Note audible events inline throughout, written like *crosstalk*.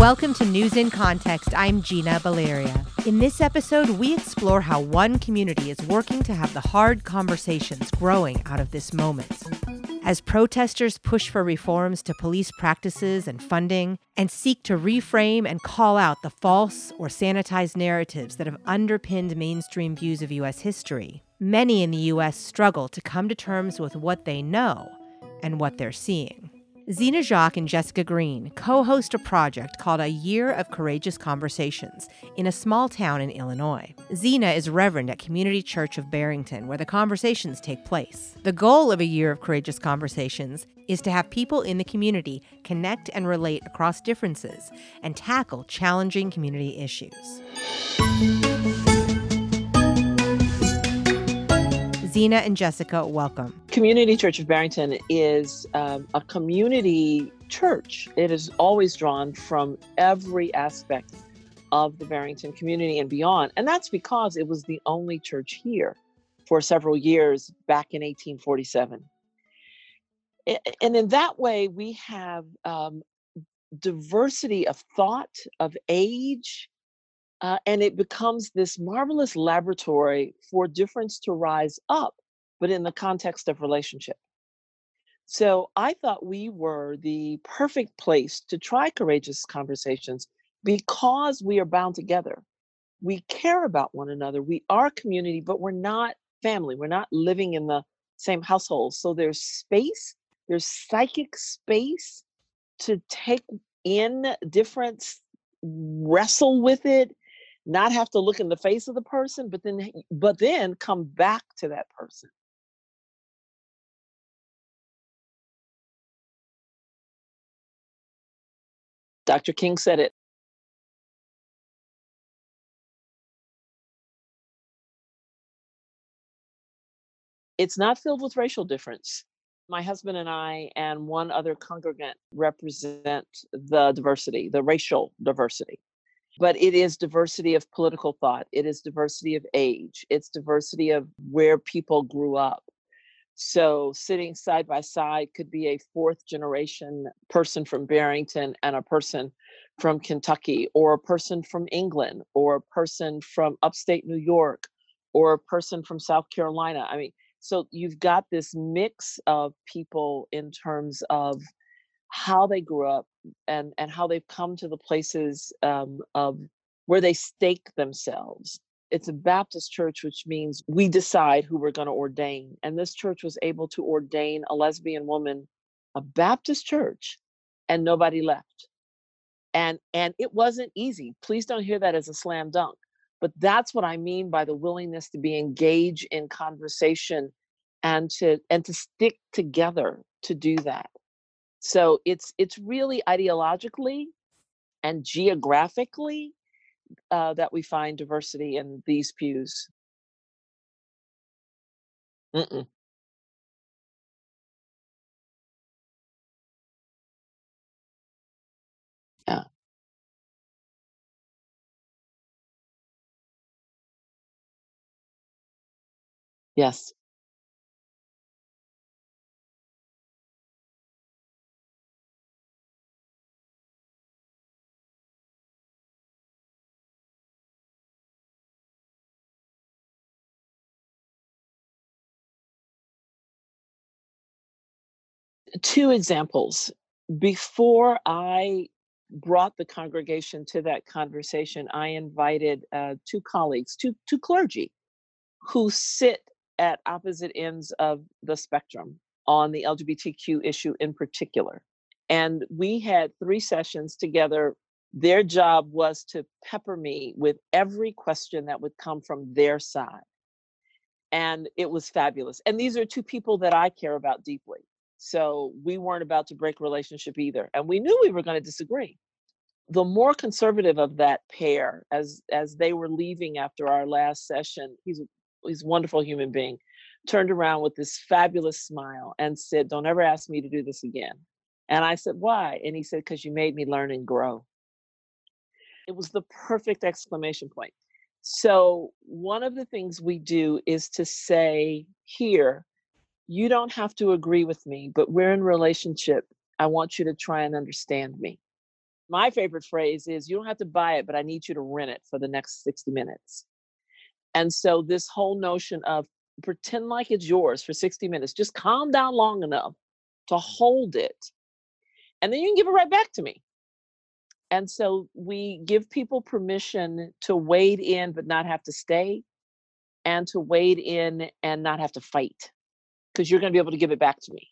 Welcome to News in Context. I'm Gina Baleria. In this episode, we explore how one community is working to have the hard conversations growing out of this moment. As protesters push for reforms to police practices and funding, and seek to reframe and call out the false or sanitized narratives that have underpinned mainstream views of U.S. history, many in the U.S. struggle to come to terms with what they know and what they're seeing. Zina Jacque and Jessica Green co host a project called A Year of Courageous Conversations in a small town in Illinois. Zina is Reverend at Community Church of Barrington, where the conversations take place. The goal of A Year of Courageous Conversations is to have people in the community connect and relate across differences and tackle challenging community issues. Zina and Jessica, welcome. Community Church of Barrington is um, a community church. It is always drawn from every aspect of the Barrington community and beyond. And that's because it was the only church here for several years back in 1847. And in that way, we have um, diversity of thought, of age, uh, and it becomes this marvelous laboratory for difference to rise up, but in the context of relationship. So I thought we were the perfect place to try courageous conversations because we are bound together. We care about one another. We are community, but we're not family. We're not living in the same household. So there's space, there's psychic space to take in difference, wrestle with it, not have to look in the face of the person but then but then come back to that person. Dr king said it. It's not filled with racial difference. My husband and I and one other congregant represent the diversity, the racial diversity but it is diversity of political thought it is diversity of age it's diversity of where people grew up. So sitting side by side could be a fourth generation person from barrington and a person from kentucky or a person from england or a person from upstate new york or a person from south carolina. I mean so you've got this mix of people in terms of how they grew up and and how they've come to the places um, of where they stake themselves. It's a baptist church which means we decide who we're going to ordain and this church was able to ordain a lesbian woman a baptist church and nobody left. And and it wasn't easy. Please don't hear that as a slam dunk but that's what i mean by the willingness to be engaged in conversation and to and to stick together to do that so it's it's really ideologically and geographically uh, that we find diversity in these pews. Mm-mm. Yeah. Yes. Two examples. Before I brought the congregation to that conversation, I invited uh, two colleagues, two, two clergy, who sit at opposite ends of the spectrum on the LGBTQ issue in particular. And we had three sessions together. Their job was to pepper me with every question that would come from their side. And it was fabulous. And these are two people that I care about deeply. So we weren't about to break relationship either. And we knew we were going to disagree. The more conservative of that pair, as as they were leaving after our last session, he's he's a wonderful human being, turned around with this fabulous smile and said, Don't ever ask me to do this again. And I said, Why? And he said, Because you made me learn and grow. It was the perfect exclamation point. So, one of the things we do is to say here, you don't have to agree with me, but we're in relationship. I want you to try and understand me. My favorite phrase is you don't have to buy it, but I need you to rent it for the next 60 minutes. And so, this whole notion of pretend like it's yours for 60 minutes, just calm down long enough to hold it. And then you can give it right back to me. And so we give people permission to wade in but not have to stay, and to wade in and not have to fight because you're going to be able to give it back to me.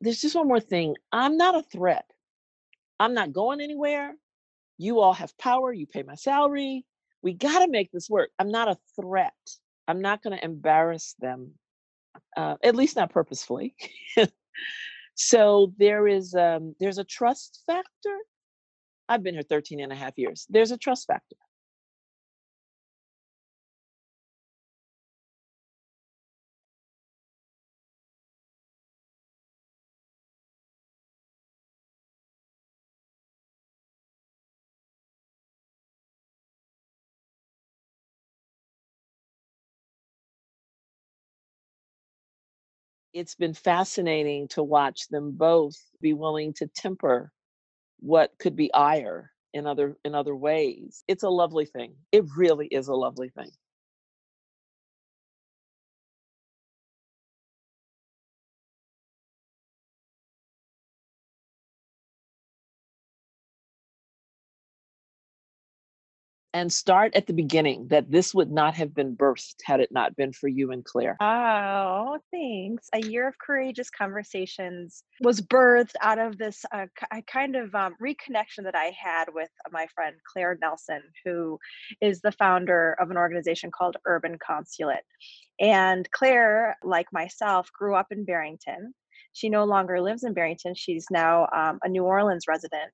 There's just one more thing I'm not a threat. I'm not going anywhere. You all have power. You pay my salary. We got to make this work. I'm not a threat. I'm not going to embarrass them, uh, at least not purposefully. *laughs* so there is um, there's a trust factor I've been here 13 and a half years. There's a trust factor. It's been fascinating to watch them both be willing to temper what could be ire in other in other ways. It's a lovely thing. It really is a lovely thing. And start at the beginning that this would not have been birthed had it not been for you and Claire. Oh, thanks. A year of courageous conversations was birthed out of this uh, kind of um, reconnection that I had with my friend Claire Nelson, who is the founder of an organization called Urban Consulate. And Claire, like myself, grew up in Barrington she no longer lives in Barrington. She's now um, a New Orleans resident.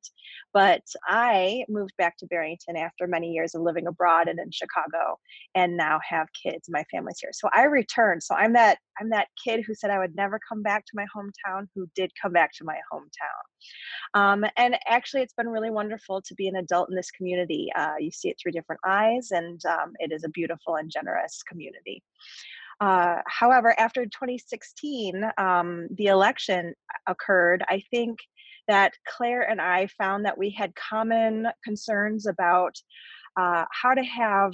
But I moved back to Barrington after many years of living abroad and in Chicago, and now have kids. My family's here, so I returned. So I'm that I'm that kid who said I would never come back to my hometown, who did come back to my hometown. Um, and actually, it's been really wonderful to be an adult in this community. Uh, you see it through different eyes, and um, it is a beautiful and generous community. Uh, however, after 2016, um, the election occurred. I think that Claire and I found that we had common concerns about uh, how to have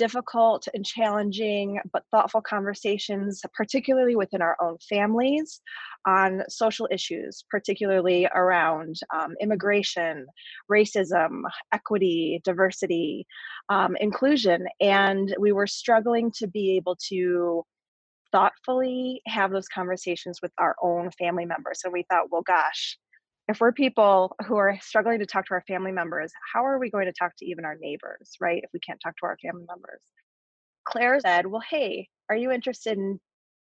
difficult and challenging but thoughtful conversations, particularly within our own families, on social issues, particularly around um, immigration, racism, equity, diversity, um, inclusion. And we were struggling to be able to thoughtfully have those conversations with our own family members. So we thought, well, gosh, if we're people who are struggling to talk to our family members, how are we going to talk to even our neighbors, right? If we can't talk to our family members. Claire said, Well, hey, are you interested in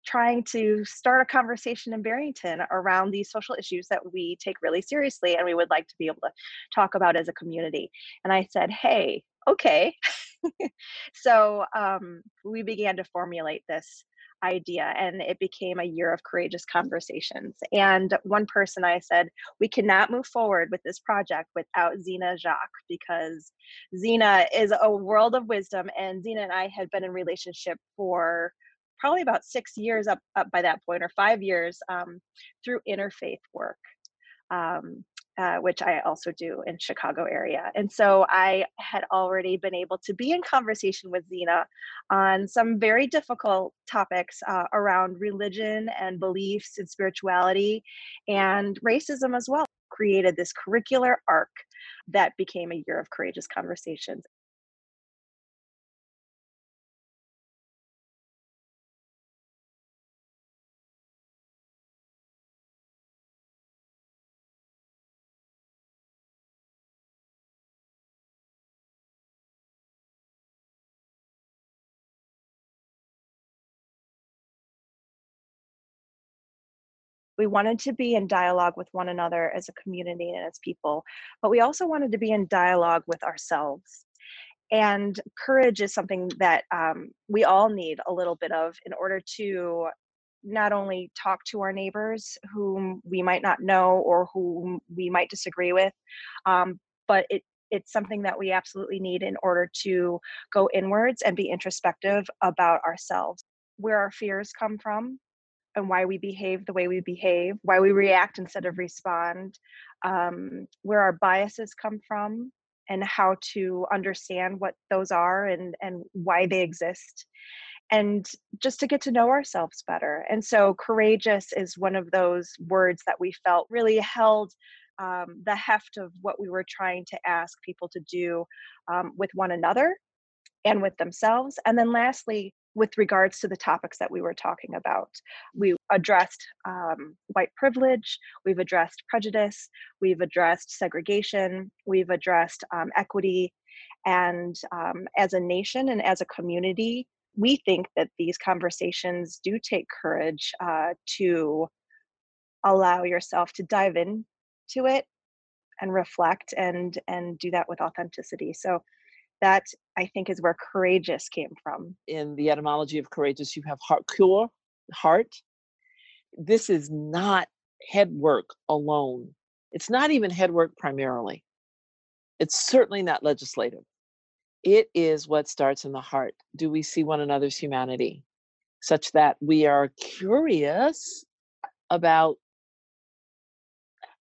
trying to start a conversation in Barrington around these social issues that we take really seriously and we would like to be able to talk about as a community? And I said, Hey, okay. *laughs* so um, we began to formulate this idea and it became a year of courageous conversations. And one person i said we cannot move forward with this project without zina jacque because zina is a world of wisdom and zina and i had been in relationship for probably about six years up, up by that point or five years um, through interfaith work. Um, uh, which I also do in Chicago area. And so I had already been able to be in conversation with Zina on some very difficult topics uh, around religion and beliefs and spirituality and racism as well. Created this curricular arc that became a year of courageous conversations. We wanted to be in dialogue with one another as a community and as people, but we also wanted to be in dialogue with ourselves. And courage is something that um, we all need a little bit of in order to not only talk to our neighbors whom we might not know or whom we might disagree with, um, but it it's something that we absolutely need in order to go inwards and be introspective about ourselves, where our fears come from, and why we behave the way we behave, why we react instead of respond, um, where our biases come from, and how to understand what those are and and why they exist and just to get to know ourselves better. And so courageous is one of those words that we felt really held um, the heft of what we were trying to ask people to do um, with one another and with themselves. And then lastly with regards to the topics that we were talking about. We addressed um, white privilege, we've addressed prejudice, we've addressed segregation, we've addressed um, equity. And um, as a nation and as a community, we think that these conversations do take courage uh, to allow yourself to dive into it and reflect and and do that with authenticity so that I think is where courageous came from. In the etymology of courageous, you have heart, cure, heart. This is not head work alone. It's not even head work primarily. It's certainly not legislative. It is what starts in the heart. Do we see one another's humanity such that we are curious about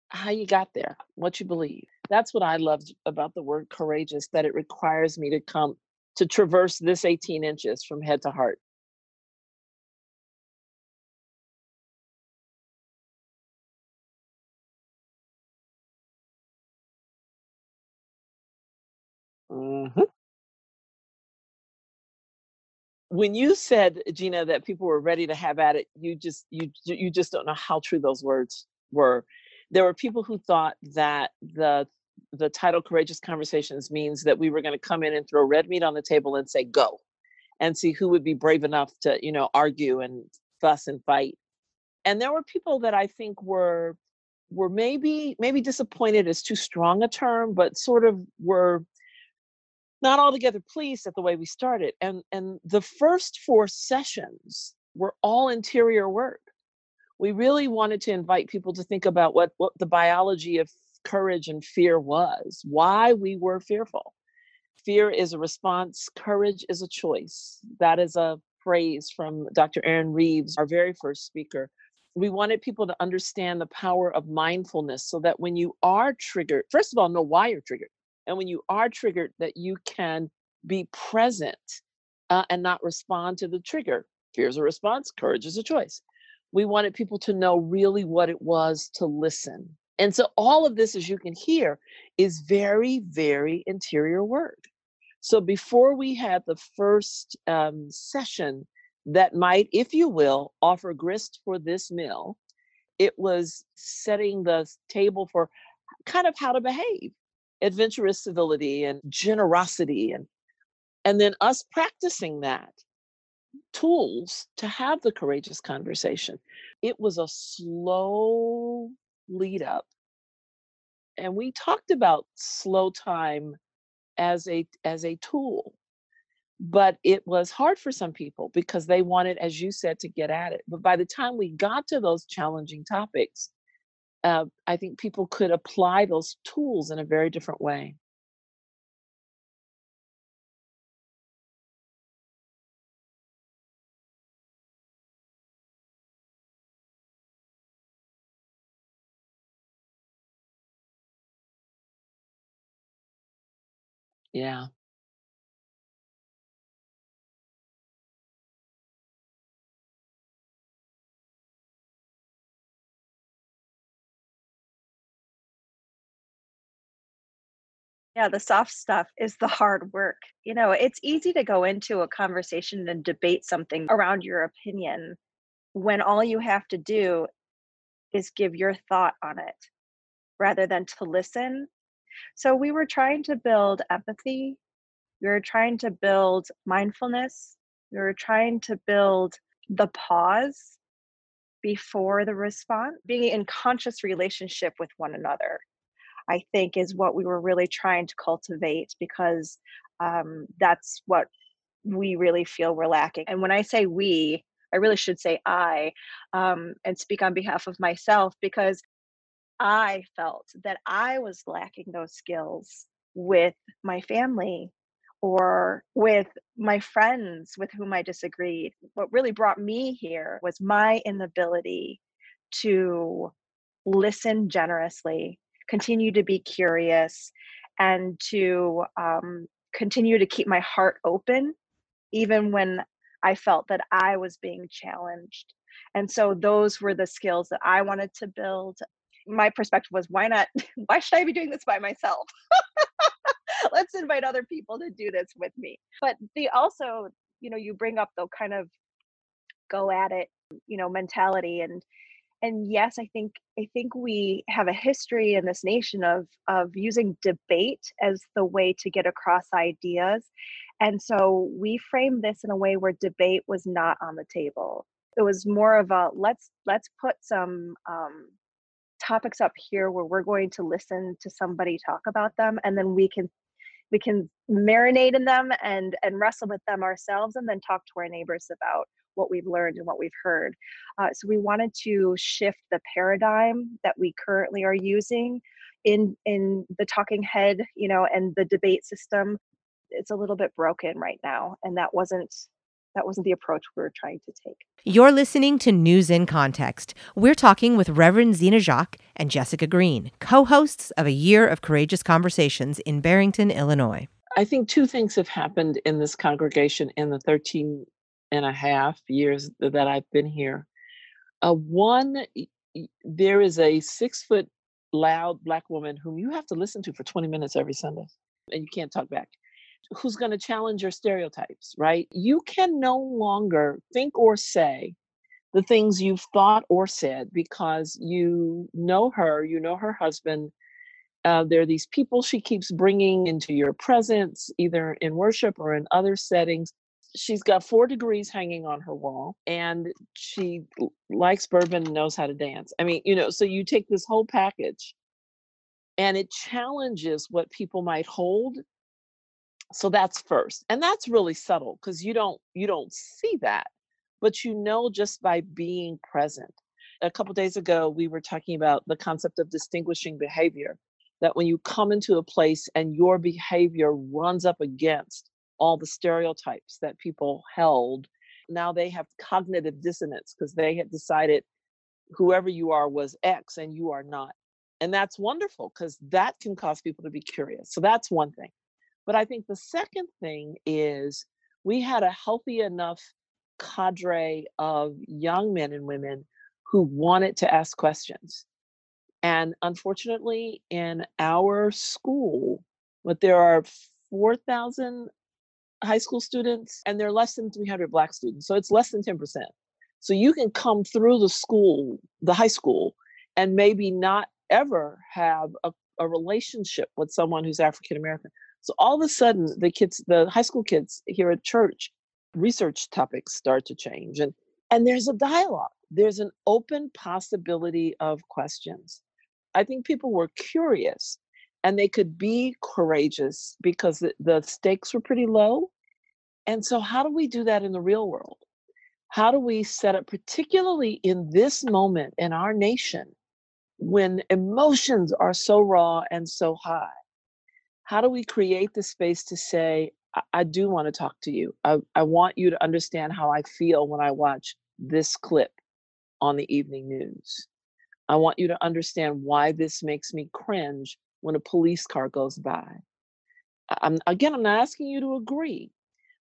how you got there, what you believe? That's what I loved about the word courageous, that it requires me to come to traverse this 18 inches from head to heart. Mm-hmm. When you said, Gina, that people were ready to have at it, you just you you just don't know how true those words were. There were people who thought that the the title Courageous Conversations means that we were going to come in and throw red meat on the table and say, go, and see who would be brave enough to, you know, argue and fuss and fight. And there were people that I think were were maybe maybe disappointed is too strong a term, but sort of were not altogether pleased at the way we started. And and the first four sessions were all interior work. We really wanted to invite people to think about what what the biology of courage and fear was, why we were fearful. Fear is a response, courage is a choice. That is a phrase from Dr. Aaron Reeves, our very first speaker. We wanted people to understand the power of mindfulness so that when you are triggered, first of all, know why you're triggered. And when you are triggered, that you can be present uh, and not respond to the trigger. Fear is a response, courage is a choice. We wanted people to know really what it was to listen, and so all of this, as you can hear, is very, very interior work. So before we had the first um, session that might, if you will, offer grist for this mill, it was setting the table for kind of how to behave, adventurous civility and generosity, and and then us practicing that tools to have the courageous conversation. It was a slow lead up. And we talked about slow time as a as a tool but it was hard for some people because they wanted as you said to get at it. But by the time we got to those challenging topics uh, i think people could apply those tools in a very different way Yeah. Yeah, the soft stuff is the hard work. You know, it's easy to go into a conversation and debate something around your opinion when all you have to do is give your thought on it rather than to listen. So we were trying to build empathy we were trying to build mindfulness. We were trying to build the pause before the response, being in conscious relationship with one another. I think is what we were really trying to cultivate because um, that's what we really feel we're lacking. And when I say we, I really should say I um, and speak on behalf of myself because I felt that I was lacking those skills with my family or with my friends with whom I disagreed. What really brought me here was my inability to listen generously, continue to be curious, and to um, continue to keep my heart open, even when I felt that I was being challenged. And so those were the skills that I wanted to build. My perspective was why not? *laughs* Why should I be doing this by myself? *laughs* Let's invite other people to do this with me. But the also, you know, you bring up the kind of go at it, you know, mentality and and yes i think i think we have a history in this nation of of using debate as the way to get across ideas and so we framed this in a way where debate was not on the table it was more of a let's let's put some um, topics up here where we're going to listen to somebody talk about them and then we can we can marinate in them and and wrestle with them ourselves and then talk to our neighbors about what we've learned and what we've heard. Uh, so we wanted to shift the paradigm that we currently are using in in the talking head, you know, and the debate system. It's a little bit broken right now, and that wasn't that wasn't the approach we were trying to take. You're listening to News in Context. We're talking with Reverend Zina Jacque and Jessica Green, co hosts of A Year of Courageous Conversations in Barrington, Illinois. I think two things have happened in this congregation in the 13 and a half years that I've been here. Uh, one, there is a six foot loud black woman whom you have to listen to for 20 minutes every Sunday, and you can't talk back, who's going to challenge your stereotypes, right? You can no longer think or say the things you've thought or said because you know her, you know her husband. Uh, there are these people she keeps bringing into your presence, either in worship or in other settings she's got four degrees hanging on her wall and she likes bourbon and knows how to dance. I mean, you know, so you take this whole package and it challenges what people might hold. So that's first. And that's really subtle because you don't you don't see that, but you know just by being present. A couple days ago we were talking about the concept of distinguishing behavior that when you come into a place and your behavior runs up against all the stereotypes that people held. Now they have cognitive dissonance because they had decided whoever you are was X and you are not. And that's wonderful because that can cause people to be curious. So that's one thing. But I think the second thing is we had a healthy enough cadre of young men and women who wanted to ask questions. And unfortunately, in our school, but there are 4,000 high school students and there are less than 300 black students so it's less than 10% so you can come through the school the high school and maybe not ever have a, a relationship with someone who's african american so all of a sudden the kids the high school kids here at church research topics start to change and and there's a dialogue there's an open possibility of questions i think people were curious and they could be courageous because the, the stakes were pretty low. And so, how do we do that in the real world? How do we set up, particularly in this moment in our nation when emotions are so raw and so high? How do we create the space to say, I, I do want to talk to you? I, I want you to understand how I feel when I watch this clip on the evening news. I want you to understand why this makes me cringe when a police car goes by. I'm, again, I'm not asking you to agree,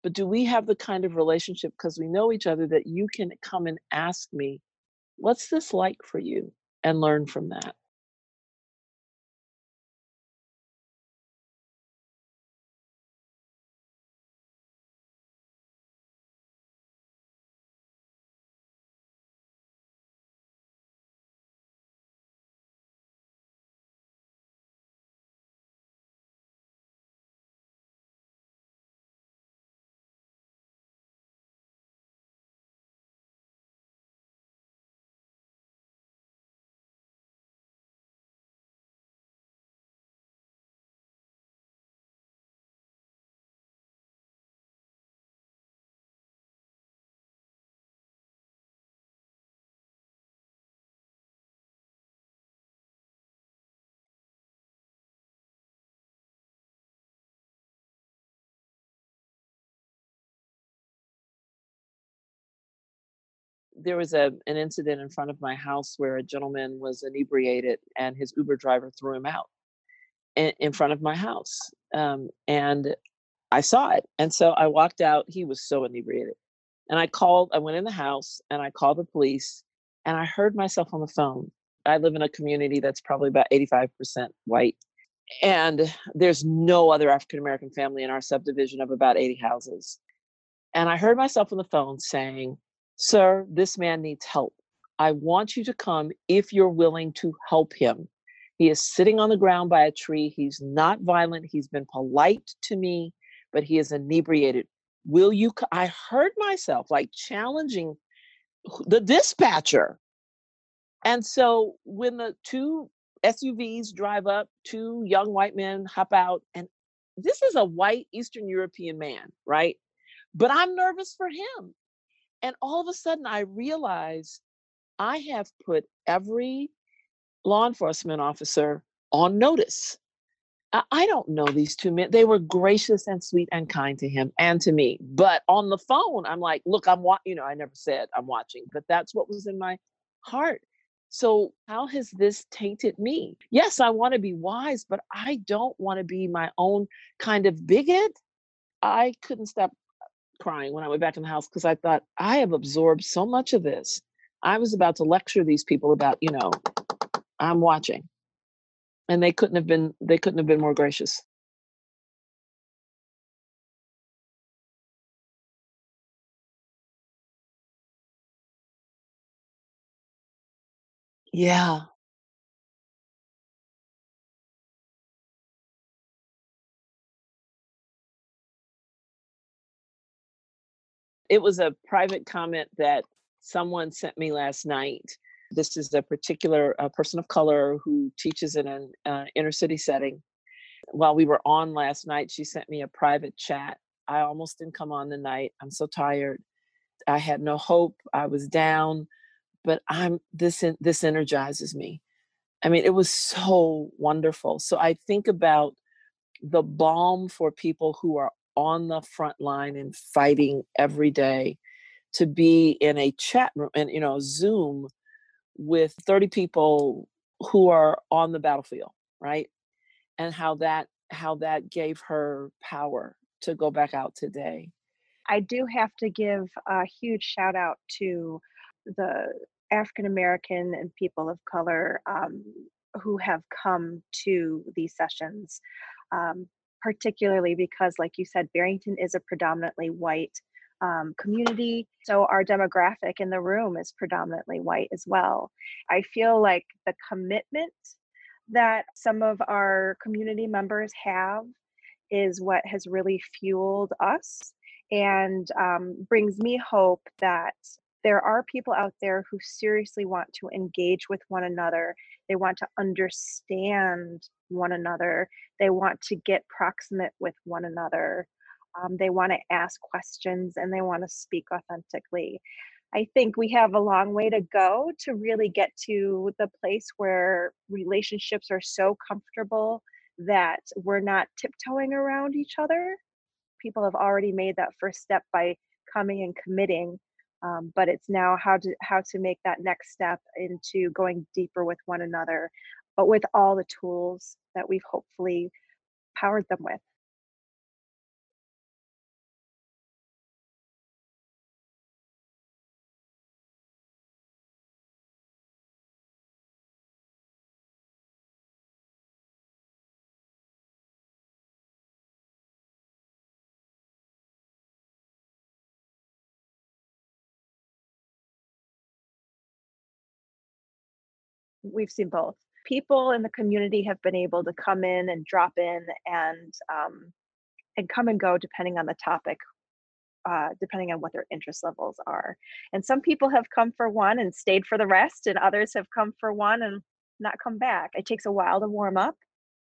but do we have the kind of relationship because we know each other that you can come and ask me, what's this like for you? And learn from that. There was a an incident in front of my house where a gentleman was inebriated and his Uber driver threw him out in, in front of my house. Um, and I saw it. And so I walked out. He was so inebriated. And I called, I went in the house and I called the police and I heard myself on the phone. I live in a community that's probably about 85% white. And there's no other African American family in our subdivision of about 80 houses. And I heard myself on the phone saying, Sir, this man needs help. I want you to come if you're willing to help him. He is sitting on the ground by a tree. He's not violent. He's been polite to me, but he is inebriated. Will you? I heard myself like challenging the dispatcher. And so when the two SUVs drive up, two young white men hop out, and this is a white Eastern European man, right? But I'm nervous for him. And all of a sudden, I realize I have put every law enforcement officer on notice. I don't know these two men. They were gracious and sweet and kind to him and to me. But on the phone, I'm like, look, I'm you know, I never said I'm watching, but that's what was in my heart. So how has this tainted me? Yes, I want to be wise, but I don't want to be my own kind of bigot. I couldn't stop crying when I went back in the house because I thought I have absorbed so much of this. I was about to lecture these people about, you know, I'm watching. And they couldn't have been they couldn't have been more gracious. Yeah. It was a private comment that someone sent me last night. This is a particular uh, person of color who teaches in an uh, inner city setting. While we were on last night, she sent me a private chat. I almost didn't come on the night. I'm so tired. I had no hope. I was down, but I'm this this energizes me. I mean, it was so wonderful. So I think about the balm for people who are on the front line and fighting every day to be in a chat room and you know Zoom with 30 people who are on the battlefield, right? And how that how that gave her power to go back out today. I do have to give a huge shout out to the African American and people of color um, who have come to these sessions, um, particularly because, like you said, Barrington is a predominantly white um, community. So our demographic in the room is predominantly white as well. I feel like the commitment that some of our community members have is what has really fueled us and um, brings me hope that there are people out there who seriously want to engage with one another. They want to understand one another. They want to get proximate with one another. Um, they want to ask questions and they want to speak authentically. I think we have a long way to go to really get to the place where relationships are so comfortable that we're not tiptoeing around each other. People have already made that first step by coming and committing, um, but it's now how to how to make that next step into going deeper with one another, but with all the tools that we've hopefully powered them with. We've seen both. People in the community have been able to come in and drop in and um, and come and go depending on the topic, uh, depending on what their interest levels are. And some people have come for one and stayed for the rest, and others have come for one and not come back. It takes a while to warm up.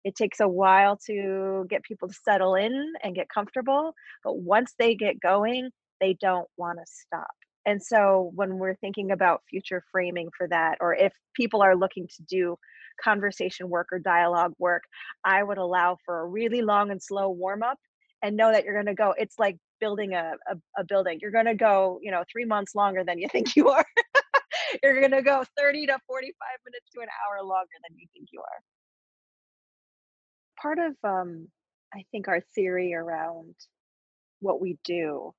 It takes a while to get people to settle in and get comfortable. But once they get going, they don't want to stop. And so when we're thinking about future framing for that, or if people are looking to do conversation work or dialogue work, I would allow for a really long and slow warm up and know that you're going to go. It's like building a, a, a building. You're going to go, you know, three months longer than you *laughs* think you are. You're going to go 30 to 45 minutes to an hour longer than you think you are. Part of, um, I think, our theory around what we do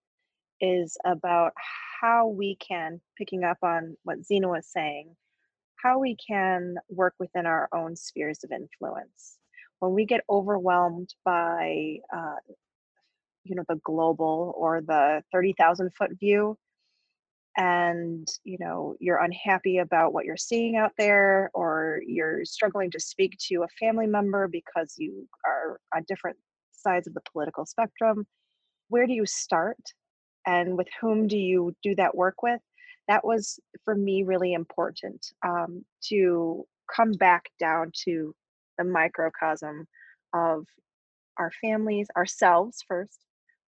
is about how we can, picking up on what Zina was saying, how we can work within our own spheres of influence. When we get overwhelmed by, uh, you know, the global or the 30,000 foot view, and you know you're unhappy about what you're seeing out there or you're struggling to speak to a family member because you are on different sides of the political spectrum where do you start and with whom do you do that work with? That was for me really important um, to come back down to the microcosm of our families ourselves first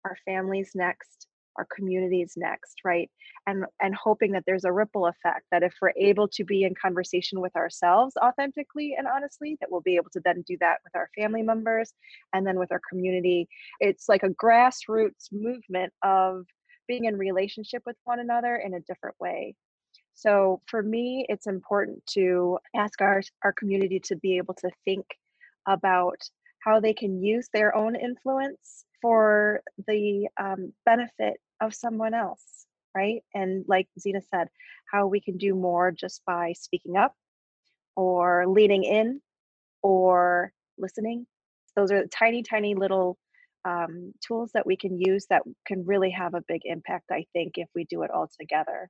our families next our communities next right? And and hoping that there's a ripple effect that if we're able to be in conversation with ourselves authentically and honestly that we'll be able to then do that with our family members and then with our community. It's like a grassroots movement of being in relationship with one another in a different way so for me it's important to ask our our community to be able to think about how they can use their own influence for the um, benefit of someone else, right? And like Zina said, how we can do more just by speaking up or leaning in or listening. Those are tiny, tiny little um, tools that we can use that can really have a big impact, I think, if we do it all together.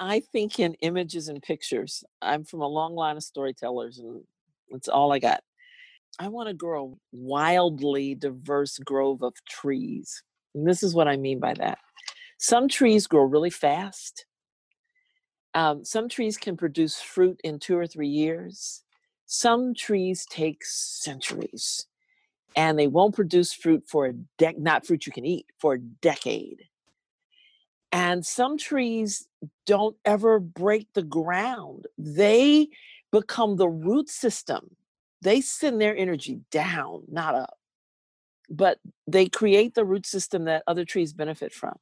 I think in images and pictures. I'm from a long line of storytellers, and that's all I got. I want to grow a wildly diverse grove of trees. And this is what I mean by that. Some trees grow really fast. Um, some trees can produce fruit in two or three years. Some trees take centuries and they won't produce fruit for a dec not fruit you can eat for a decade. And some trees don't ever break the ground. They become the root system they send their energy down, not up. But they create the root system that other trees benefit from.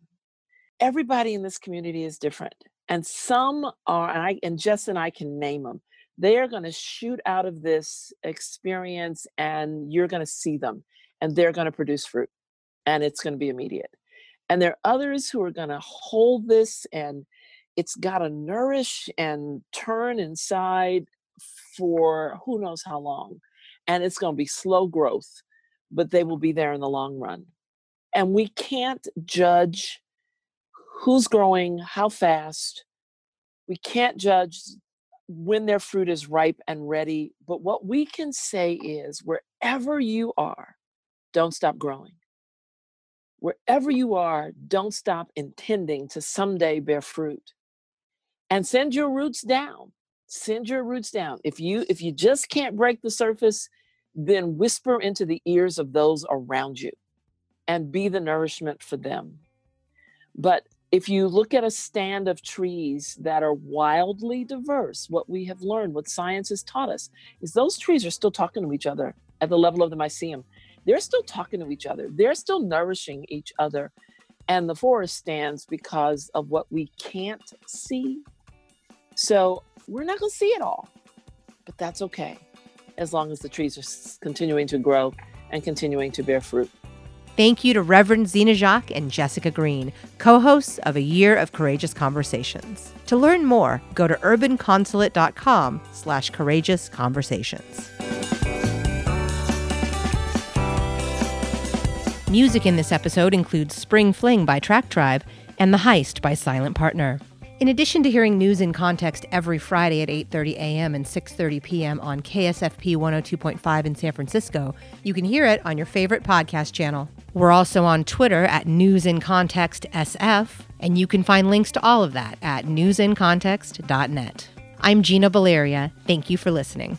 Everybody in this community is different. And some are, and I and Jess and I can name them. They are going to shoot out of this experience and you're going to see them and they're going to produce fruit and it's going to be immediate. And there are others who are going to hold this and it's got to nourish and turn inside for who knows how long. And it's going to be slow growth, but they will be there in the long run. And we can't judge who's growing, how fast. We can't judge when their fruit is ripe and ready. But what we can say is wherever you are, don't stop growing. Wherever you are, don't stop intending to someday bear fruit. And send your roots down send your roots down if you if you just can't break the surface then whisper into the ears of those around you and be the nourishment for them but if you look at a stand of trees that are wildly diverse what we have learned what science has taught us is those trees are still talking to each other at the level of the mycelium. They're still talking to each other. They're still nourishing each other. And the forest stands because of what we can't see. So we're not going to see it all, but that's okay as long as the trees are continuing to grow and continuing to bear fruit. Thank you to Reverend Zina Jacque and Jessica Green, co hosts of A Year of Courageous Conversations. To learn more, go to urbanconsulate.com slash courageous conversations. Music in this episode includes Spring Fling by Track Tribe and The Heist by Silent Partner. In addition to hearing news in context every Friday at 8:30 a.m. and 6:30 p.m. on KSFP 102.5 in San Francisco, you can hear it on your favorite podcast channel. We're also on Twitter at News in Context SF, and you can find links to all of that at newsincontext.net. I'm Gina Baleria. Thank you for listening.